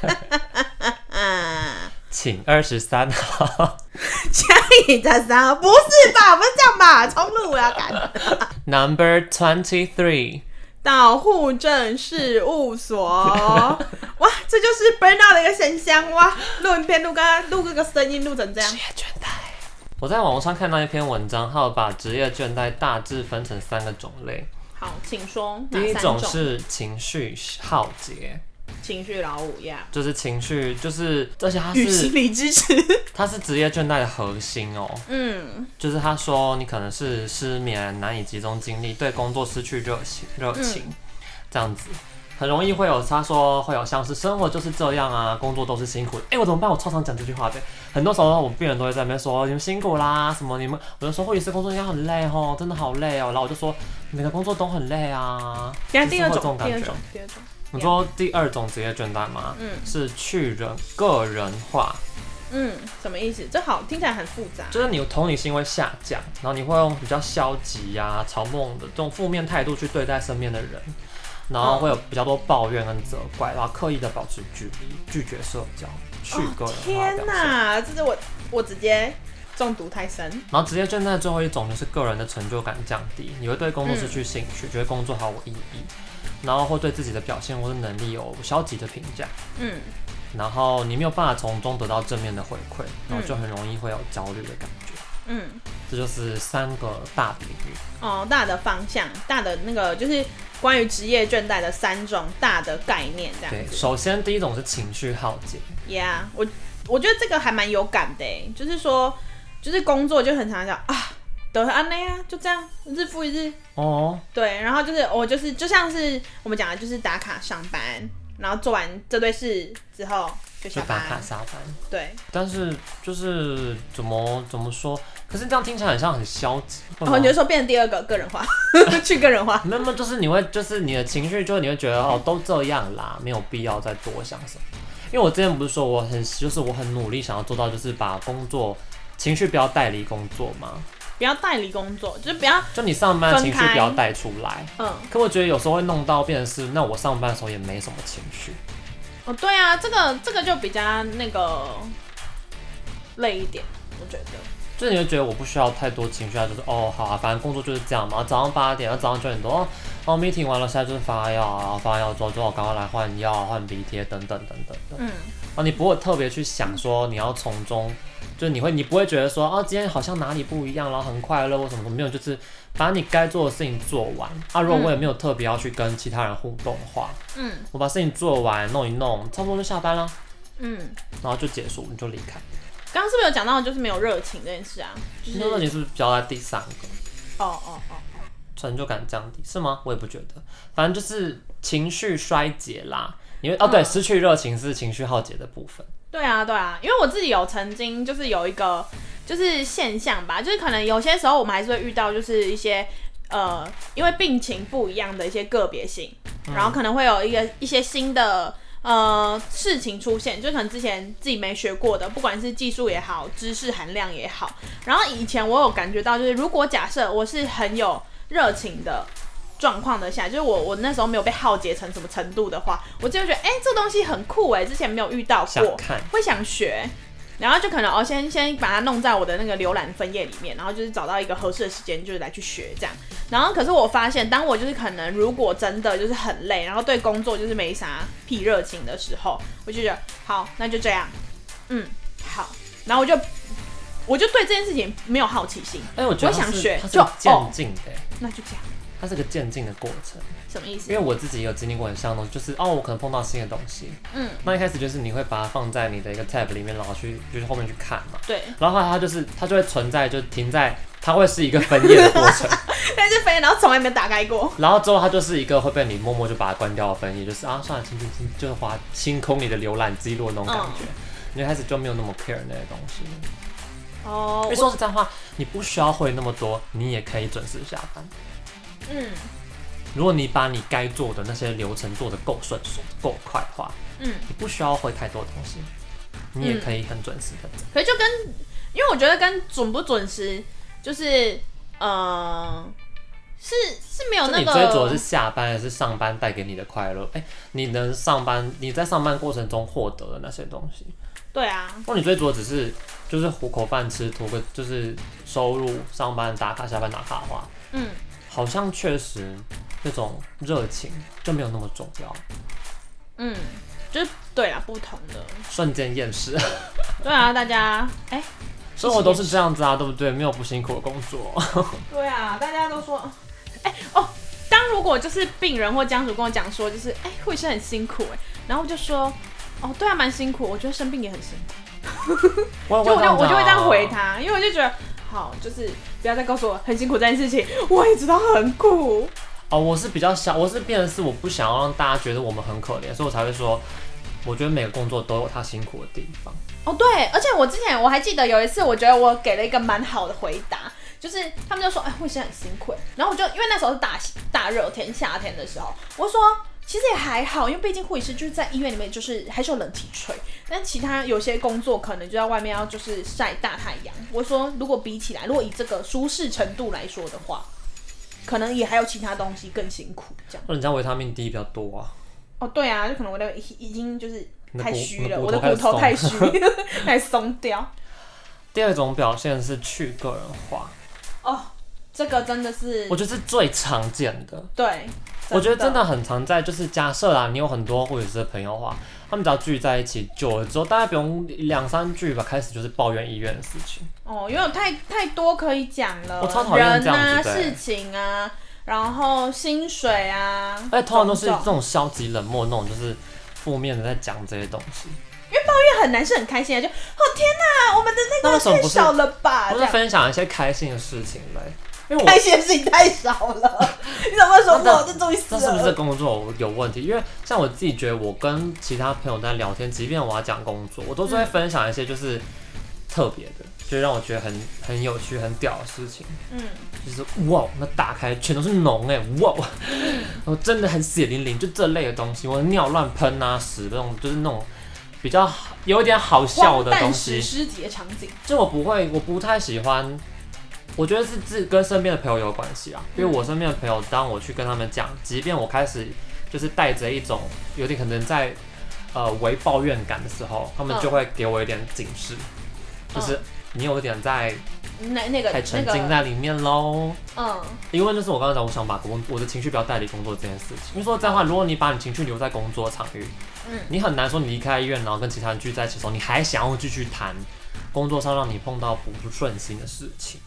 请二十三号。嘉义的三号不是吧？不是这样吧？重录我要改。Number twenty three。到户政事务所。哇，这就是 burnout 的一个现象哇！录影片录个录个声音录成这样。职业倦怠。我在网络上看到一篇文章，号把职业倦怠大致分成三个种类。好，请说。第一种是情绪耗竭。情绪老五呀.就是情绪，就是而且他是心理支持，它是职业倦怠的核心哦。嗯，就是他说你可能是失眠、难以集中精力、对工作失去热情、热情、嗯、这样子，很容易会有他说会有像是生活就是这样啊，工作都是辛苦的。哎、欸，我怎么办？我超常讲这句话的，很多时候我病人都会在那边说你们辛苦啦，什么你们，我就说护理师工作应该很累哦，真的好累哦。然后我就说每个工作都很累啊。第二种，第二种，第二种。你说第二种职业倦怠吗？嗯，是去人个人化。嗯，什么意思？这好听起来很复杂。就是你同理心会下降，然后你会用比较消极呀、啊、嘲讽的这种负面态度去对待身边的人，然后会有比较多抱怨跟责怪，然后刻意的保持距离，拒绝社交，去个人化。天哪，这是我我直接中毒太深。然后职业倦怠最后一种就是个人的成就感降低，你会对工作失去兴趣，嗯、觉得工作毫无意义。然后会对自己的表现或者能力有消极的评价，嗯，然后你没有办法从中得到正面的回馈，然后就很容易会有焦虑的感觉，嗯，这就是三个大领域。哦，大的方向，大的那个就是关于职业倦怠的三种大的概念，这样。对，首先第一种是情绪耗竭，Yeah，我我觉得这个还蛮有感的，就是说，就是工作就很常讲啊。都是安内啊，就这样，日复一日。哦，对，然后就是我就是就像是我们讲的，就是打卡上班，然后做完这堆事之后就下班。就打卡下班。对。但是就是怎么怎么说？可是这样听起来很像很消极。哦，你就说变成第二个个人化，去个人化。那么就是你会就是你的情绪，就是你会觉得哦都这样啦，没有必要再多想什么。因为我之前不是说我很就是我很努力想要做到，就是把工作情绪不要带离工作吗？不要代理工作，就是不要就你上班的情绪不要带出来。嗯，可我觉得有时候会弄到变成是，那我上班的时候也没什么情绪。哦，对啊，这个这个就比较那个累一点，我觉得。就是你会觉得我不需要太多情绪啊，就是哦好啊，反正工作就是这样嘛。早上八点到早上九点多，哦 meeting 完了，现在就是发药啊，发药之后之后赶快来换药、换鼻贴等等等等的。嗯。啊，你不会特别去想说你要从中。就是你会，你不会觉得说，哦，今天好像哪里不一样，然后很快乐或什么什么，没有，就是把你该做的事情做完。啊，如果我也没有特别要去跟其他人互动的话，嗯，我把事情做完，弄一弄，差不多就下班了，嗯，然后就结束，你就离开。刚刚是不是有讲到就是没有热情这件事啊？就是热情是不是交在第三个？哦哦哦，成就感降低是吗？我也不觉得，反正就是情绪衰竭啦。因为哦，对，失去热情是情绪耗竭的部分。对啊，对啊，因为我自己有曾经就是有一个就是现象吧，就是可能有些时候我们还是会遇到就是一些呃，因为病情不一样的一些个别性，然后可能会有一个一些新的呃事情出现，就可能之前自己没学过的，不管是技术也好，知识含量也好，然后以前我有感觉到就是如果假设我是很有热情的。状况的下，就是我我那时候没有被耗竭成什么程度的话，我就会觉得哎、欸，这个东西很酷哎，之前没有遇到过，想会想学，然后就可能哦，先先把它弄在我的那个浏览分页里面，然后就是找到一个合适的时间，就是来去学这样。然后可是我发现，当我就是可能如果真的就是很累，然后对工作就是没啥屁热情的时候，我就觉得好，那就这样，嗯，好，然后我就我就对这件事情没有好奇心，哎，我觉得我想学就哦，那就这样。它是个渐进的过程，什么意思？因为我自己有经历过很像的东西，就是哦，我可能碰到新的东西，嗯，那一开始就是你会把它放在你的一个 tab 里面，然后去就是后面去看嘛，对，然后它就是它就会存在，就停在它会是一个分页的过程，但是分页，然后从来没打开过，然后之后它就是一个会被你默默就把它关掉的分页，就是啊，算了，清清清，就是划清空你的浏览记录那种感觉，你、嗯、一开始就没有那么 care 那些东西，哦，因为说实在话，你不需要会那么多，你也可以准时下班，嗯。如果你把你该做的那些流程做得够顺手、够快的话，嗯，你不需要会太多东西，你也可以很准时的。可是就跟，因为我觉得跟准不准时，就是呃，是是没有那个。你追逐的是下班还是上班带给你的快乐？哎、欸，你能上班，你在上班过程中获得的那些东西。对啊。那你追逐的只是就是糊口饭吃，图个就是收入，上班打卡，下班打卡的话，嗯，好像确实那种热情就没有那么重要。嗯，就是对啊，不同的瞬间厌世。对啊，大家哎。欸 生活都是这样子啊，对不对？没有不辛苦的工作。对啊，大家都说，哎、欸、哦，当如果就是病人或家属跟我讲说，就是哎，护士很辛苦哎，然后我就说，哦，对啊，蛮辛苦，我觉得生病也很辛苦。我就我就我就会这样回他，因为我就觉得，好，就是不要再告诉我很辛苦这件事情，我也知道很苦。哦，我是比较想，我是变的是，我不想要让大家觉得我们很可怜，所以我才会说，我觉得每个工作都有他辛苦的地方。哦，对，而且我之前我还记得有一次，我觉得我给了一个蛮好的回答，就是他们就说，哎，护士很辛苦，然后我就因为那时候是大大热天，夏天的时候，我说其实也还好，因为毕竟护理师就是在医院里面，就是还是有冷气吹，但其他有些工作可能就在外面要就是晒大太阳。我说如果比起来，如果以这个舒适程度来说的话，可能也还有其他东西更辛苦，这样。那你这样维他命 D 比较多啊？哦，对啊，就可能我的已经就是。太虚了，我的骨头太虚，太松掉。第二种表现是去个人化。哦，这个真的是，我觉得是最常见的。对，我觉得真的很常在，就是假设啦，你有很多护理师的朋友的话，他们只要聚在一起久了之后，大概不用两三句吧，开始就是抱怨医院的事情。哦，因为有太太多可以讲了，我超讨厌这样子的事情啊，然后薪水啊，哎，通常都是这种消极冷漠那种，就是。负面的在讲这些东西，因为抱怨很难是很开心啊，就哦天哪，我们的那个太少了吧？不是分享一些开心的事情嘞，因为开心的事情太少了。你怎么说我这终于死了？那是不是工作有问题？因为像我自己觉得，我跟其他朋友在聊天，即便我要讲工作，我都是会分享一些就是特别的。嗯就让我觉得很很有趣、很屌的事情，嗯，就是哇，那打开全都是脓哎，哇，我真的很血淋淋，就这类的东西，我尿乱喷啊屎那种，就是那种比较有一点好笑的东西，尸场景，就我不会，我不太喜欢，我觉得是自跟身边的朋友有关系啊，因为我身边的朋友，当我去跟他们讲，即便我开始就是带着一种有点可能在呃为抱怨感的时候，他们就会给我一点警示，就是。嗯你有一点在那那个太沉浸在里面喽，嗯，因为那是我刚才讲，我想把工我的情绪不要带离工作这件事情。因为说这样的话，如果你把你情绪留在工作场域，嗯，你很难说你离开医院，然后跟其他人聚在一起的时候，你还想要继续谈工作上让你碰到不顺心的事情。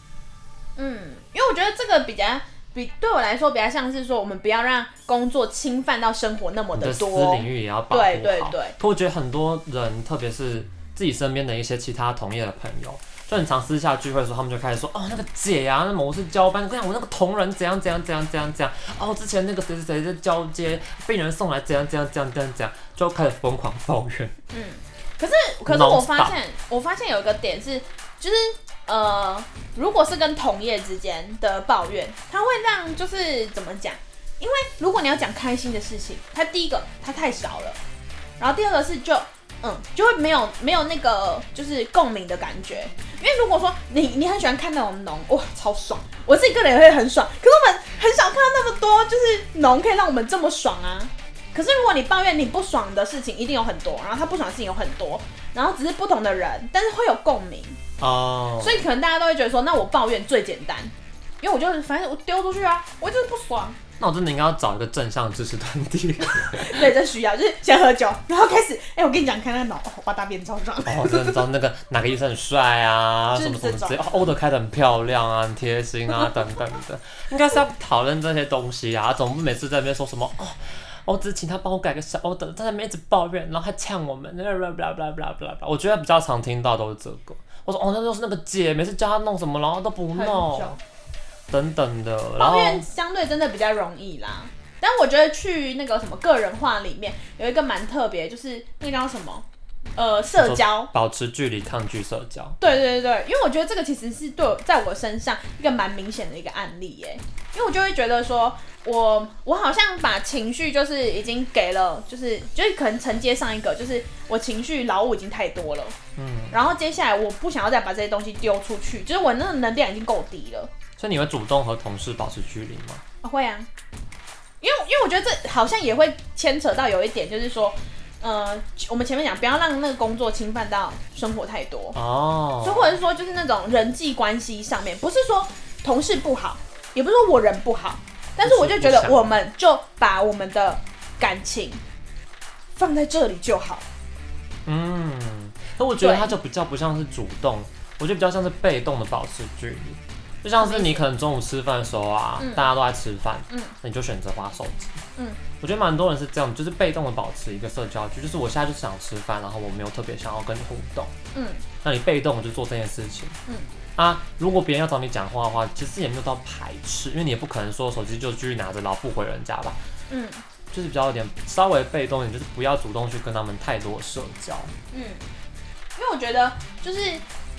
嗯，因为我觉得这个比较比对我来说比较像是说，我们不要让工作侵犯到生活那么的多，的私领域也要保护好。对对对。可我觉得很多人，特别是自己身边的一些其他同业的朋友。就很常私下聚会的时候，他们就开始说：“哦，那个姐呀、啊，那某次交班，我跟你讲，我那个同仁怎样怎样怎样怎样怎样。哦，之前那个谁谁谁在交接病人送来怎样怎样怎样怎样怎样，就开始疯狂抱怨。”嗯，可是可是我发现，我发现有一个点是，就是呃，如果是跟同业之间的抱怨，他会让就是怎么讲？因为如果你要讲开心的事情，他第一个他太少了，然后第二个是就。嗯，就会没有没有那个就是共鸣的感觉，因为如果说你你很喜欢看那种浓，哇，超爽，我自己个人也会很爽。可是我们很少看到那么多就是浓可以让我们这么爽啊。可是如果你抱怨你不爽的事情一定有很多，然后他不爽的事情有很多，然后只是不同的人，但是会有共鸣哦。所以可能大家都会觉得说，那我抱怨最简单，因为我就是反正我丢出去啊，我就是不爽。那我真的应该要找一个正向支持团体。对，这需要就是先喝酒，然后开始。哎、欸，我跟你讲，看那个脑，我把大便超壮。哦，真的知道那个哪个医生很帅啊，什么什么之类，欧的开的很漂亮啊，很贴心啊，等等的。应该是要讨论这些东西啊，总不每次在那边说什么哦，我只请他帮我改个小欧的，在那边一直抱怨，然后还呛我们，blah blah blah blah blah blah blah。我觉得比较常听到都是这个。我说哦，那就是那个姐，每次叫她弄什么，然后都不弄。等等的，抱怨相对真的比较容易啦。但我觉得去那个什么个人化里面有一个蛮特别，就是那个叫什么呃社交，保持距离，抗拒社交。对对对，因为我觉得这个其实是对我在我身上一个蛮明显的一个案例耶。因为我就会觉得说我我好像把情绪就是已经给了，就是就是可能承接上一个，就是我情绪劳务已经太多了，嗯，然后接下来我不想要再把这些东西丢出去，就是我那个能量已经够低了。所以你会主动和同事保持距离吗？啊，会啊，因为因为我觉得这好像也会牵扯到有一点，就是说，呃，我们前面讲不要让那个工作侵犯到生活太多哦，所以或者是说就是那种人际关系上面，不是说同事不好，也不是说我人不好，但是我就觉得我们就把我们的感情放在这里就好。嗯，那我觉得他就比较不像是主动，我觉得比较像是被动的保持距离。就像是你可能中午吃饭的时候啊，嗯、大家都在吃饭，嗯，那你就选择划手机，嗯，我觉得蛮多人是这样，就是被动的保持一个社交距，就是我现在就想吃饭，然后我没有特别想要跟你互动，嗯，那你被动就做这件事情，嗯，啊，如果别人要找你讲话的话，其实也没有到排斥，因为你也不可能说手机就继续拿着，然后不回人家吧，嗯，就是比较有点稍微被动一点，就是不要主动去跟他们太多社交，嗯，因为我觉得就是。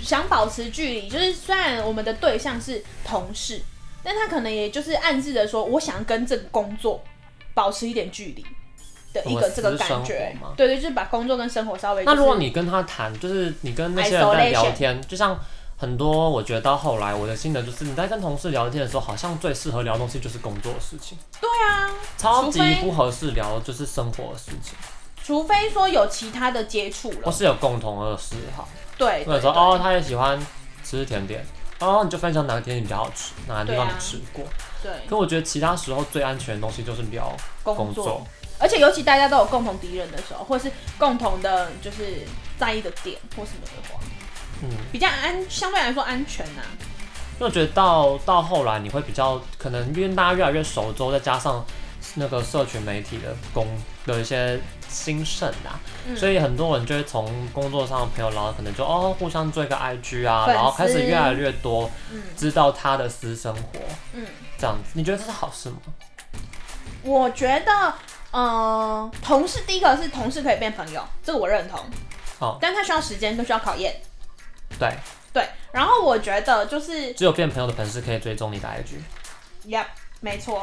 想保持距离，就是虽然我们的对象是同事，但他可能也就是暗示着说，我想跟这个工作保持一点距离的一个这个感觉。对对，就是把工作跟生活稍微、就是。那如果你跟他谈，就是你跟那些人在聊天，就像很多，我觉得到后来我的心得就是，你在跟同事聊天的时候，好像最适合聊东西就是工作的事情。对啊，超级不合适聊就是生活的事情，除非说有其他的接触了，或是有共同的嗜好。对，或者说哦，他也喜欢吃甜点，哦，你就分享哪个甜点比较好吃，哪个地方你吃过。对。可我觉得其他时候最安全的东西就是聊工作，而且尤其大家都有共同敌人的时候，或是共同的就是在意的点或什么的话，嗯，比较安，相对来说安全呐、啊。因为我觉得到到后来你会比较可能因为大家越来越熟之后，再加上那个社群媒体的工的一些。兴盛啊，嗯、所以很多人就会从工作上的朋友，然后可能就哦互相做一个 IG 啊，然后开始越来越多知道他的私生活，嗯，这样子，你觉得这是好事吗？我觉得，嗯、呃，同事第一个是同事可以变朋友，这个我认同，哦，但他需要时间，都需要考验，对。对，然后我觉得就是只有变朋友的粉丝可以追踪你的 IG，Yep，，没错，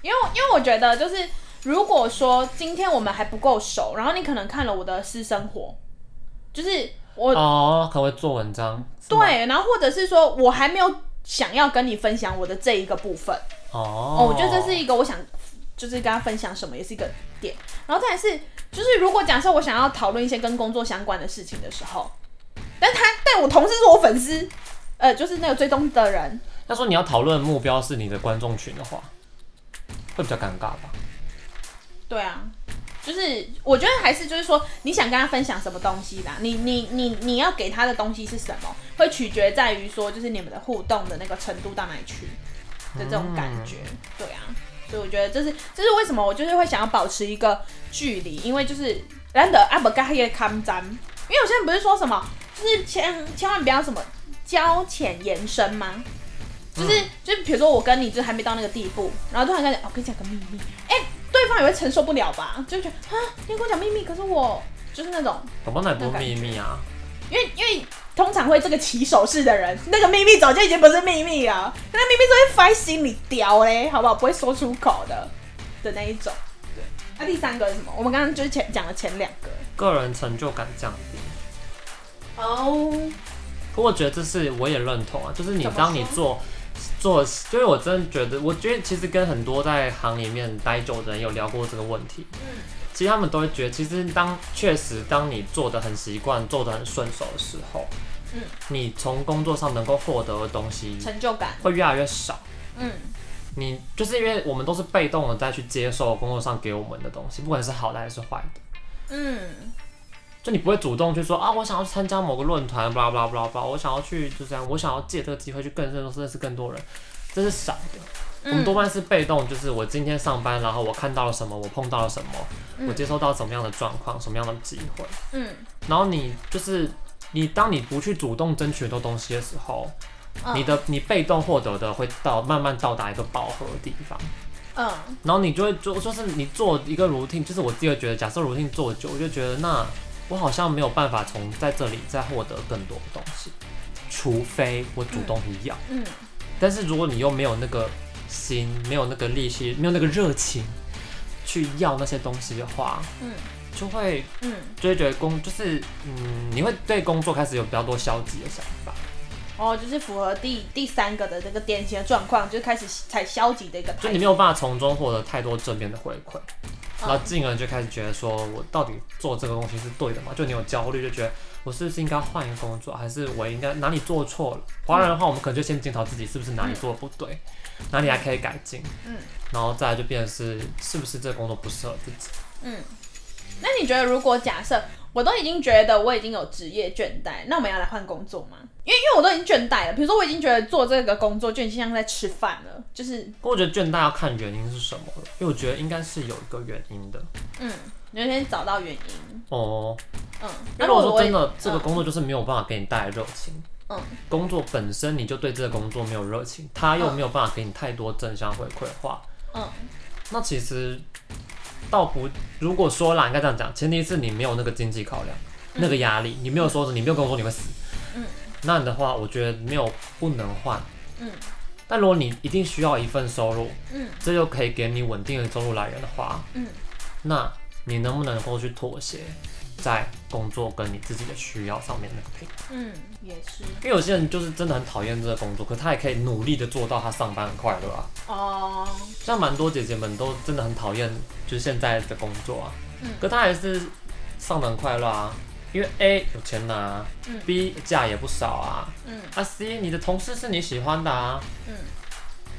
因为因为我觉得就是。如果说今天我们还不够熟，然后你可能看了我的私生活，就是我哦，可能会做文章，对，然后或者是说我还没有想要跟你分享我的这一个部分。哦，哦，我觉得这是一个我想就是跟他分享什么也是一个点，然后再来是就是如果假设我想要讨论一些跟工作相关的事情的时候，但他但我同事是我粉丝，呃，就是那个追踪的人，他说你要讨论目标是你的观众群的话，会比较尴尬吧？对啊，就是我觉得还是就是说，你想跟他分享什么东西啦？你你你你要给他的东西是什么？会取决在于说，就是你们的互动的那个程度到哪里去的这种感觉。嗯、对啊，所以我觉得这是这是为什么我就是会想要保持一个距离，因为就是难得阿不干也看沾，因为我现在不是说什么，就是千千万不要什么交浅言深吗？就是、嗯、就比如说我跟你就还没到那个地步，然后突然间哦，跟你讲个秘密，哎、欸。也会承受不了吧？就觉得啊，你跟我讲秘密，可是我就是那种怎么能不秘密啊？因为因为通常会这个起手式的人，那个秘密早就已经不是秘密了，那秘密都会放在心里叼嘞，好不好？不会说出口的的那一种。对，那、啊、第三个是什么？我们刚刚就是前讲了前两个，个人成就感降低。哦，oh, 不过我觉得这是我也认同啊，就是你当你做。做，就是我真的觉得，我觉得其实跟很多在行里面待久的人有聊过这个问题。嗯，其实他们都会觉得，其实当确实当你做的很习惯、做的很顺手的时候，嗯，你从工作上能够获得的东西，成就感会越来越少。嗯，你就是因为我们都是被动的再去接受工作上给我们的东西，不管是好的还是坏的。嗯。就你不会主动去说啊，我想要参加某个论坛，巴拉巴拉巴拉我想要去就这样，我想要借这个机会去更认识认识更多人，这是少的。嗯、我们多半是被动，就是我今天上班，然后我看到了什么，我碰到了什么，嗯、我接收到什么样的状况，什么样的机会。嗯。然后你就是你，当你不去主动争取很多东西的时候，嗯、你的你被动获得的会到慢慢到达一个饱和的地方。嗯。然后你就会做，就是你做一个 routine，就是我自己会觉得，假设 routine 做久，我就觉得那。我好像没有办法从在这里再获得更多的东西，除非我主动去要。嗯。嗯，但是如果你又没有那个心，没有那个力气，没有那个热情去要那些东西的话，嗯，就会，嗯，就会觉得工就是，嗯，你会对工作开始有比较多消极的想法。哦，就是符合第第三个的这个典型的状况，就开始采消极的一个态度，就你没有办法从中获得太多正面的回馈，然后进而就开始觉得说，我到底做这个东西是对的吗？就你有焦虑，就觉得我是不是应该换一个工作，还是我应该哪里做错了？华人的话，我们可能就先检讨自己是不是哪里做的不对，嗯、哪里还可以改进，嗯，然后再来就变成是是不是这个工作不适合自己，嗯。那你觉得，如果假设我都已经觉得我已经有职业倦怠，那我们要来换工作吗？因为因为我都已经倦怠了，比如说我已经觉得做这个工作就已经像在吃饭了，就是。我觉得倦怠要看原因是什么了，因为我觉得应该是有一个原因的。嗯，你要先找到原因。哦。嗯。那如果说真的这个工作就是没有办法给你带来热情，嗯，工作本身你就对这个工作没有热情，他又没有办法给你太多正向回馈的话，嗯，那其实。倒不，如果说啦，应该这样讲，前提是你没有那个经济考量，嗯、那个压力，你没有说是你没有跟我说你会死，嗯，那你的话，我觉得没有不能换，嗯，但如果你一定需要一份收入，嗯，这就可以给你稳定的收入来源的话，嗯，那你能不能够去妥协？在工作跟你自己的需要上面那个平衡，嗯，也是，因为有些人就是真的很讨厌这个工作，可他也可以努力的做到他上班很快乐啊。哦，像蛮多姐姐们都真的很讨厌就是现在的工作啊，嗯，可他还是上班很快乐啊，因为 A 有钱拿啊，嗯，B 价也不少啊，嗯，啊 C 你的同事是你喜欢的啊，嗯，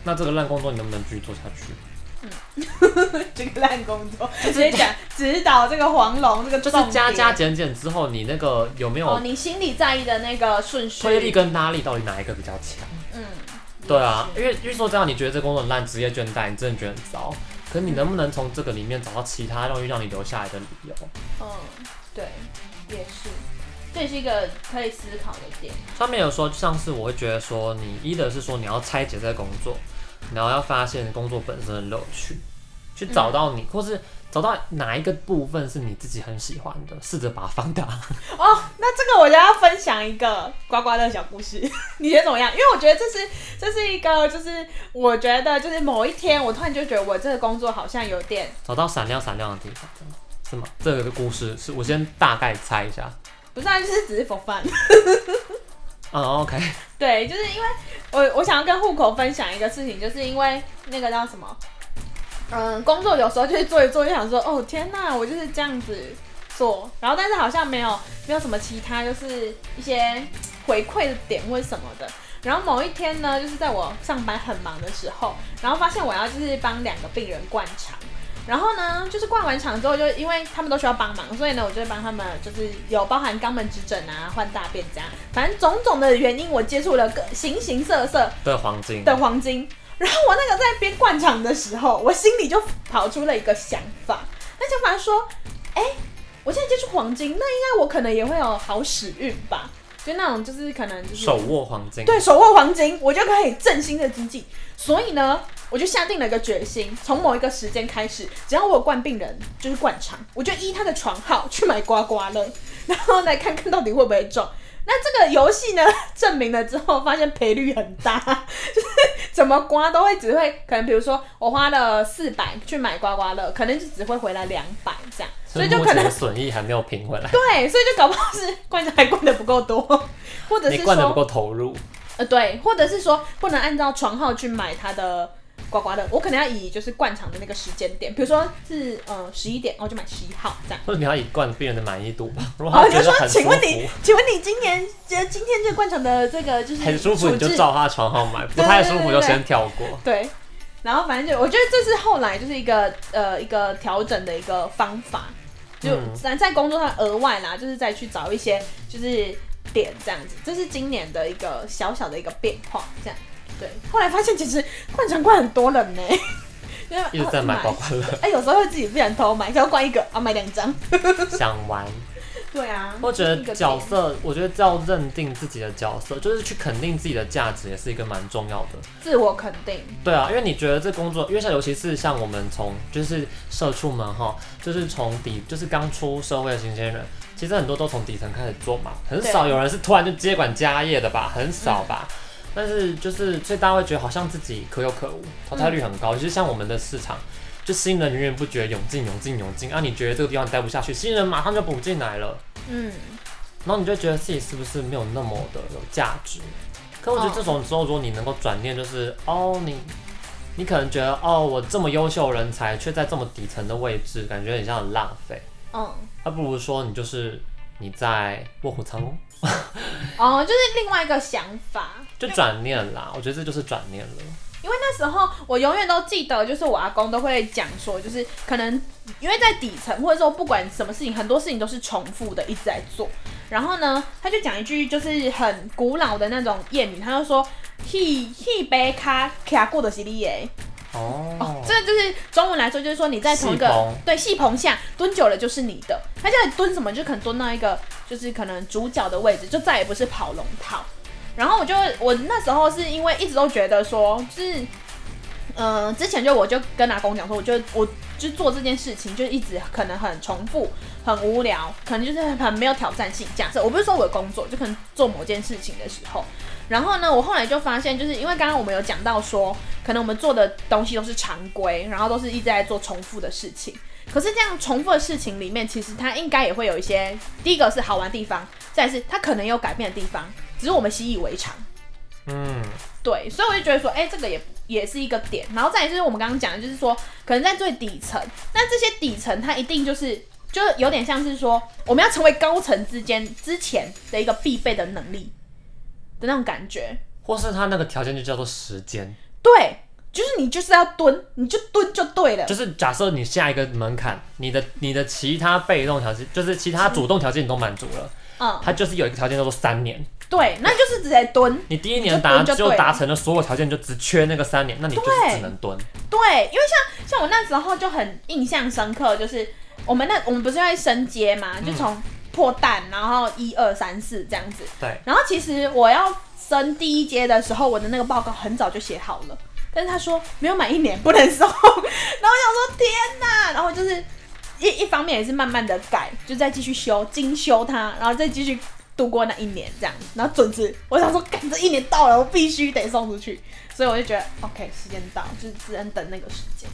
那这个烂工作你能不能继续做下去？嗯，这个烂工作，直接讲 指导这个黄龙这个就是加加减减之后，你那个有没有？哦，你心里在意的那个顺序，推力跟拉力到底哪一个比较强？嗯，对啊，因为因为说这样，你觉得这工作很烂，职业倦怠，你真的觉得很糟。可是你能不能从这个里面找到其他容易让你留下来的理由？嗯，对，也是，这也是一个可以思考的点。上面有说，上次我会觉得说，你一的是说你要拆解这个工作。然后要发现工作本身的乐趣，去找到你，嗯、或是找到哪一个部分是你自己很喜欢的，试着把它放大。哦，那这个我就要分享一个刮刮乐小故事，你觉得怎么样？因为我觉得这是这是一个，就是我觉得就是某一天，我突然就觉得我这个工作好像有点找到闪亮闪亮的地方，是吗？这个故事是我先大概猜一下，不是，啊，就是只是 for fun。嗯、oh，OK。对，就是因为我我想要跟户口分享一个事情，就是因为那个叫什么，嗯，工作有时候就是做一做就想说，哦天哪，我就是这样子做，然后但是好像没有没有什么其他就是一些回馈的点或者什么的，然后某一天呢，就是在我上班很忙的时候，然后发现我要就是帮两个病人灌肠。然后呢，就是逛完场之后，就因为他们都需要帮忙，所以呢，我就会帮他们，就是有包含肛门指诊啊、换大便这样，反正种种的原因，我接触了个形形色色的黄金的黄金。然后我那个在边灌场的时候，我心里就跑出了一个想法，那想法说，哎，我现在接触黄金，那应该我可能也会有好使运吧？就那种就是可能就是手握黄金，对，手握黄金，我就可以振兴的经济。所以呢。我就下定了一个决心，从某一个时间开始，只要我有灌病人，就是灌肠，我就依他的床号去买刮刮乐，然后来看看到底会不会中。那这个游戏呢，证明了之后，发现赔率很大，就是怎么刮都会只会，可能比如说我花了四百去买刮刮乐，可能就只会回来两百这样，所以就可能损益还没有平回来。对，所以就搞不好是灌的还灌的不够多，或者是说灌的不够投入。呃，对，或者是说不能按照床号去买它的。刮刮乐，我可能要以就是灌肠的那个时间点，比如说是呃十一点，我就买十一号这样。或者你要以灌病人的满意度吧。如果他觉得很舒服，哦、请问你，请问你今年觉得今天这个灌肠的这个就是很舒服，你就照他的床号买，不太舒服就先跳过。对，然后反正就我觉得这是后来就是一个呃一个调整的一个方法，就在在工作上额外啦，就是再去找一些就是点这样子，这是今年的一个小小的一个变化这样。对，后来发现其实灌肠灌很多人呢，因为一直在买刮刮乐。哎，有时候会自己不想偷买，想要灌一个啊，买两张。想玩。对啊。我觉得角色，我觉得要认定自己的角色，就是去肯定自己的价值，也是一个蛮重要的。自我肯定。对啊，因为你觉得这工作，因为像尤其是像我们从就是社畜们哈，就是从底就是刚出社会的新鲜人，其实很多都从底层开始做嘛，很少有人是突然就接管家业的吧，很少吧。嗯但是就是，所以大家会觉得好像自己可有可无，淘汰率很高。其实、嗯、像我们的市场，就新人源源不绝涌进、涌进、涌进啊！你觉得这个地方待不下去，新人马上就补进来了。嗯，然后你就觉得自己是不是没有那么的有价值？可我觉得这种时候，如果你能够转念，就是哦，你你可能觉得哦，我这么优秀人才，却在这么底层的位置，感觉很像很浪费。嗯，还不如说你就是你在卧虎藏龙。哦，就是另外一个想法，就转念啦。我觉得这就是转念了。因为那时候我永远都记得，就是我阿公都会讲说，就是可能因为在底层，或者说不管什么事情，很多事情都是重复的，一直在做。然后呢，他就讲一句就是很古老的那种谚语，他就说：“一一杯卡卡过的是你耶。”哦，哦，这就是中文来说，就是说你在同一个对戏棚下蹲久了就是你的。他叫你蹲什么，就可能蹲到一个就是可能主角的位置，就再也不是跑龙套。然后我就我那时候是因为一直都觉得说，就是，嗯、呃，之前就我就跟阿公讲说，我就我就做这件事情就一直可能很重复、很无聊，可能就是很没有挑战性。假设我不是说我的工作，就可能做某件事情的时候，然后呢，我后来就发现，就是因为刚刚我们有讲到说，可能我们做的东西都是常规，然后都是一直在做重复的事情。可是这样重复的事情里面，其实它应该也会有一些，第一个是好玩的地方，再是它可能有改变的地方。只是我们习以为常，嗯，对，所以我就觉得说，哎、这个也也是一个点。然后再来就是我们刚刚讲的，就是说，可能在最底层，那这些底层它一定就是，就有点像是说，我们要成为高层之间之前的一个必备的能力的那种感觉，或是他那个条件就叫做时间，对，就是你就是要蹲，你就蹲就对了。就是假设你下一个门槛，你的你的其他被动条件，就是其他主动条件你都满足了，嗯，他就是有一个条件叫做三年。对，那就是直接蹲。你第一年达就达成了所有条件，就只缺那个三年，那你就是只能蹲。对，因为像像我那时候就很印象深刻，就是我们那我们不是在升阶嘛，就从破蛋，然后一二三四这样子。对。然后其实我要升第一阶的时候，我的那个报告很早就写好了，但是他说没有满一年不能送。然后我想说天哪，然后就是一一方面也是慢慢的改，就再继续修精修它，然后再继续。度过那一年这样，然后准时，我想说，赶这一年到了，我必须得送出去，所以我就觉得，OK，时间到，就是只能等那个时间。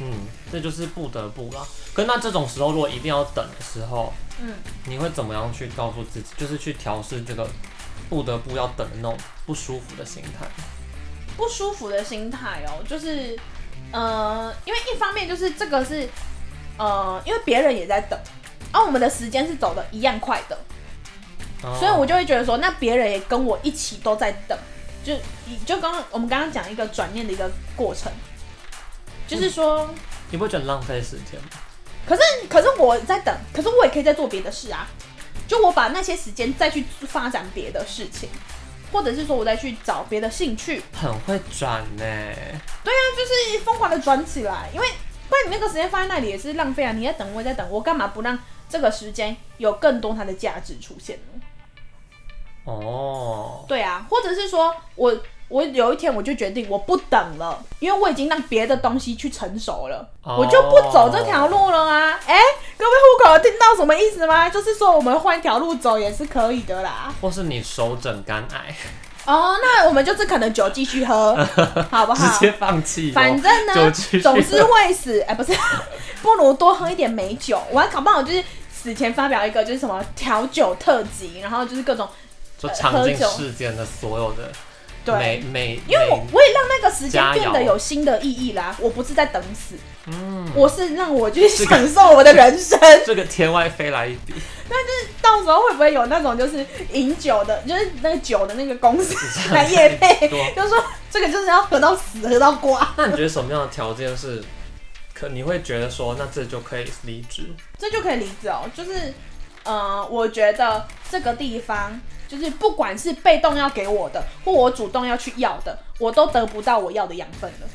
嗯，这就是不得不啦。可那这种时候，如果一定要等的时候，嗯，你会怎么样去告诉自己，就是去调试这个不得不要等的那种不舒服的心态？不舒服的心态哦，就是，呃，因为一方面就是这个是，呃，因为别人也在等，而、啊、我们的时间是走的一样快的。所以，我就会觉得说，那别人也跟我一起都在等，就就刚刚我们刚刚讲一个转念的一个过程，就是说，嗯、你不会觉得浪费时间吗？可是，可是我在等，可是我也可以在做别的事啊。就我把那些时间再去发展别的事情，或者是说我再去找别的兴趣。很会转呢。对啊，就是疯狂的转起来，因为不然你那个时间放在那里也是浪费啊。你在等，我也在等，我干嘛不让这个时间有更多它的价值出现呢？哦，对啊，或者是说我我有一天我就决定我不等了，因为我已经让别的东西去成熟了，哦、我就不走这条路了啊！哎，各位户口有听到什么意思吗？就是说我们换一条路走也是可以的啦。或是你手整肝癌？哦，那我们就是可能酒继续喝，好不好？直接放弃。反正呢，总是会死。哎，不是，不如多喝一点美酒。我还搞不好就是死前发表一个就是什么调酒特辑，然后就是各种。就尝尽世间的所有的美美，因为我我也让那个时间变得有新的意义啦。我不是在等死，嗯，我是让我去享受我的人生。这个天外飞来一笔，那就是到时候会不会有那种就是饮酒的，就是那个酒的那个公司来夜配，就是说这个就是要喝到死，喝到挂。那你觉得什么样的条件是可你会觉得说，那这就可以离职？这就可以离职哦，就是呃，我觉得这个地方。就是不管是被动要给我的，或我主动要去要的，我都得不到我要的养分了。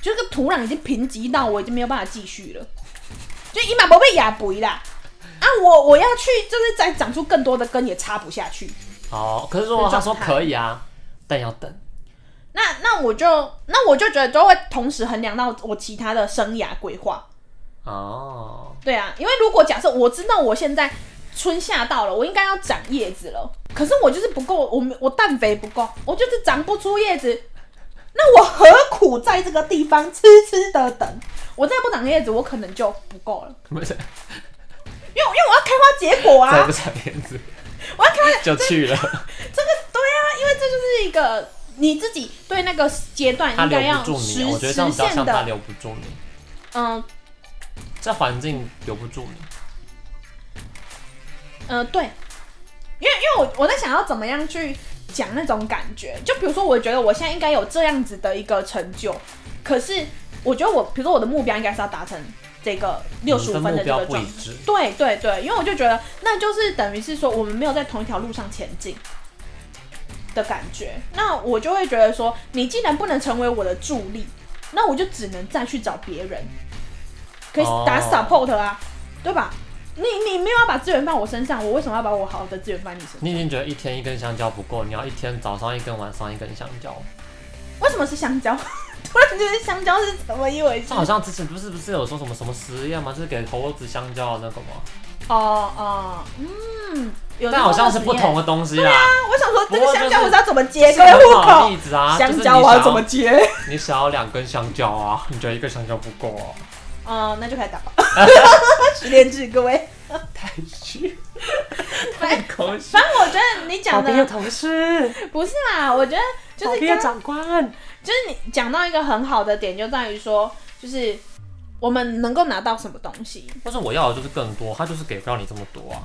就这个土壤已经贫瘠到我已经没有办法继续了。就一马不被压肥啦，啊，我我要去，就是再长出更多的根也插不下去。哦，可是如果他说可以啊，但要等。那那我就那我就觉得都会同时衡量到我其他的生涯规划。哦，对啊，因为如果假设我知道我现在。春夏到了，我应该要长叶子了。可是我就是不够，我我氮肥不够，我就是长不出叶子。那我何苦在这个地方痴痴的等？我再不长叶子，我可能就不够了。不是，因为因为我要开花结果啊！再不长叶子，我要开花就去了。这个对啊，因为这就是一个你自己对那个阶段应该要实实我觉得这样比较像他留不住你。嗯，这环境留不住你。嗯、呃，对，因为因为我我在想要怎么样去讲那种感觉，就比如说，我觉得我现在应该有这样子的一个成就，可是我觉得我，比如说我的目标应该是要达成。这个六十五分的这个状态，对对对，因为我就觉得那就是等于是说我们没有在同一条路上前进的感觉，那我就会觉得说，你既然不能成为我的助力，那我就只能再去找别人，可以打 support 啊，oh. 对吧？你你没有要把资源放我身上，我为什么要把我好的资源放你身上？你已经觉得一天一根香蕉不够，你要一天早上一根，晚上一根香蕉。为什么是香蕉？突然觉得香蕉是怎么一回事？好像之前不是不是有说什么什么实验吗？就是给猴子香蕉的那个吗？哦哦，嗯，有但好像是不同的东西啦。对啊，我想说这个香蕉我知道怎么接，各位户口例子啊，香蕉我要怎么接？你想要两根香蕉啊？你觉得一个香蕉不够啊？哦，那就开始打吧。十连制，各位。太虚，太口虚。反正我觉得你讲的同事不是啊，我觉得就是跟长官。就是你讲到一个很好的点，就在于说，就是我们能够拿到什么东西。但是我要的就是更多，他就是给不了你这么多啊。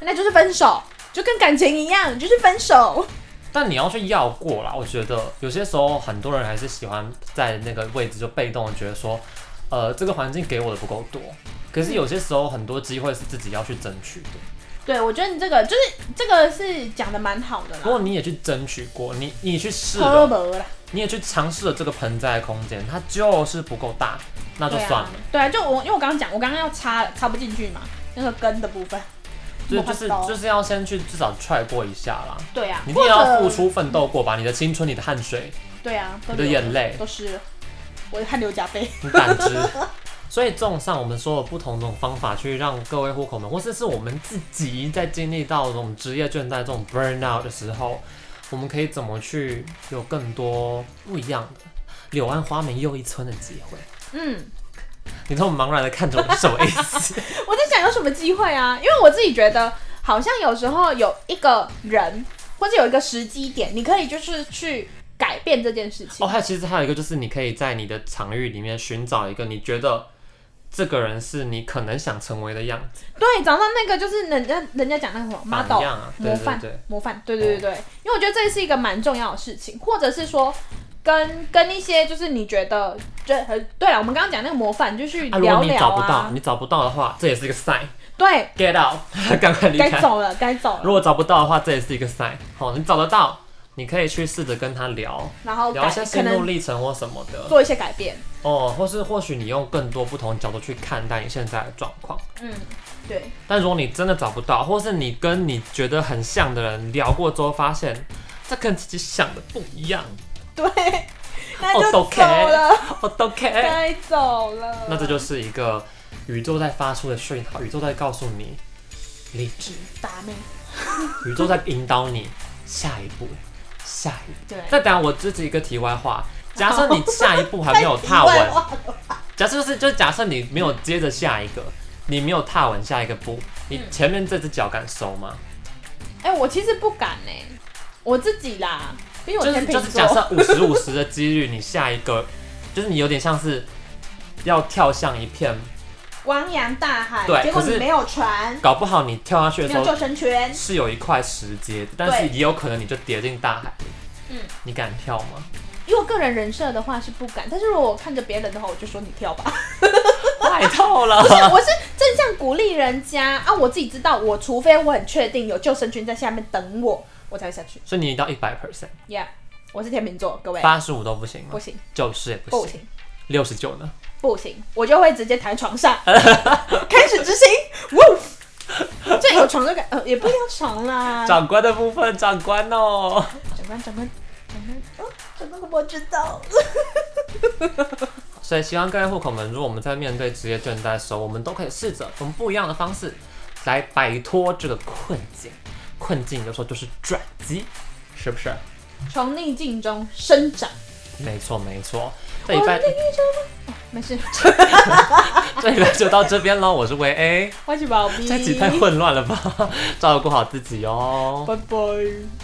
那就是分手，就跟感情一样，就是分手。但你要去要过啦，我觉得有些时候很多人还是喜欢在那个位置就被动的觉得说，呃，这个环境给我的不够多。可是有些时候很多机会是自己要去争取的。对，我觉得你这个就是这个是讲的蛮好的啦。不过你也去争取过，你你去试了。你也去尝试了这个盆栽的空间，它就是不够大，那就算了。对啊，就我因为我刚刚讲，我刚刚要插插不进去嘛，那个根的部分。就就是就是要先去至少踹过一下啦。对啊，你一定要付出奋斗过吧？你的青春，你的汗水。对啊，你的眼泪都湿了，我的汗流浃背。你胆汁。所以，综上我们说了不同种方法，去让各位户口们，或者是，是我们自己在经历到这种职业倦怠、这种 burnout 的时候。我们可以怎么去有更多不一样的柳暗花明又一村的机会？嗯，你这么茫然的看着我，什么意思？我在想有什么机会啊？因为我自己觉得，好像有时候有一个人，或者有一个时机点，你可以就是去改变这件事情。哦，还其实还有一个，就是你可以在你的场域里面寻找一个你觉得。这个人是你可能想成为的样子。对，找到那个就是人家人家讲那个什么 model、啊、模范、模范。对对对对，哦、因为我觉得这是一个蛮重要的事情，或者是说跟跟一些就是你觉得，对对了，我们刚刚讲那个模范，就去聊聊啊。啊如果你找不到，你找不到的话，这也是一个 sign。对，get out，赶快离开。该走了，该走了。如果找不到的话，这也是一个 sign。好，你找得到。你可以去试着跟他聊，然后聊一些心路历程或什么的，做一些改变哦，或是或许你用更多不同角度去看待你现在的状况。嗯，对。但如果你真的找不到，或是你跟你觉得很像的人聊过之后，发现这跟自己想的不一样，对，那就走了，我都 OK，该走了。那这就是一个宇宙在发出的讯号，宇宙在告诉你，理智打妹，宇宙在引导你下一步。下一步，对。再等下我自己一个题外话，假设你下一步还没有踏稳，假设就是就假设你没有接着下一个，你没有踏稳下一个步，你前面这只脚敢收吗？哎、欸，我其实不敢呢、欸，我自己啦，因为我就是就是假设五十五十的几率，你下一个就是你有点像是要跳向一片。汪洋大海，对，结果你没有船，搞不好你跳下去的时候，救生圈是有一块石阶，但是也有可能你就跌进大海里。嗯，你敢跳吗？以我个人人设的话是不敢，但是如果我看着别人的话，我就说你跳吧。太透了，不是，我是正向鼓励人家啊！我自己知道，我除非我很确定有救生圈在下面等我，我才会下去。所以你到一百 percent。Yeah，我是天秤座，各位。八十五都不行吗？不行，九十也不行。不行。六十九呢？不行，我就会直接躺床上 开始执行。呜，这有床就感，呃，也不一定要床啦。长官的部分，长官哦。长官，长官，长官，哦，长官我知道。所以希望各位户口们，如果我们在面对职业倦怠的时候，我们都可以试着用不一样的方式来摆脱这个困境。困境有时候就是转机，是不是？从逆境中生长。没错，没错。这一半、哦、没事，这一半就到这边喽。我是维 A，我是宝贝，这集太混乱了吧？照顾好自己哦，拜拜。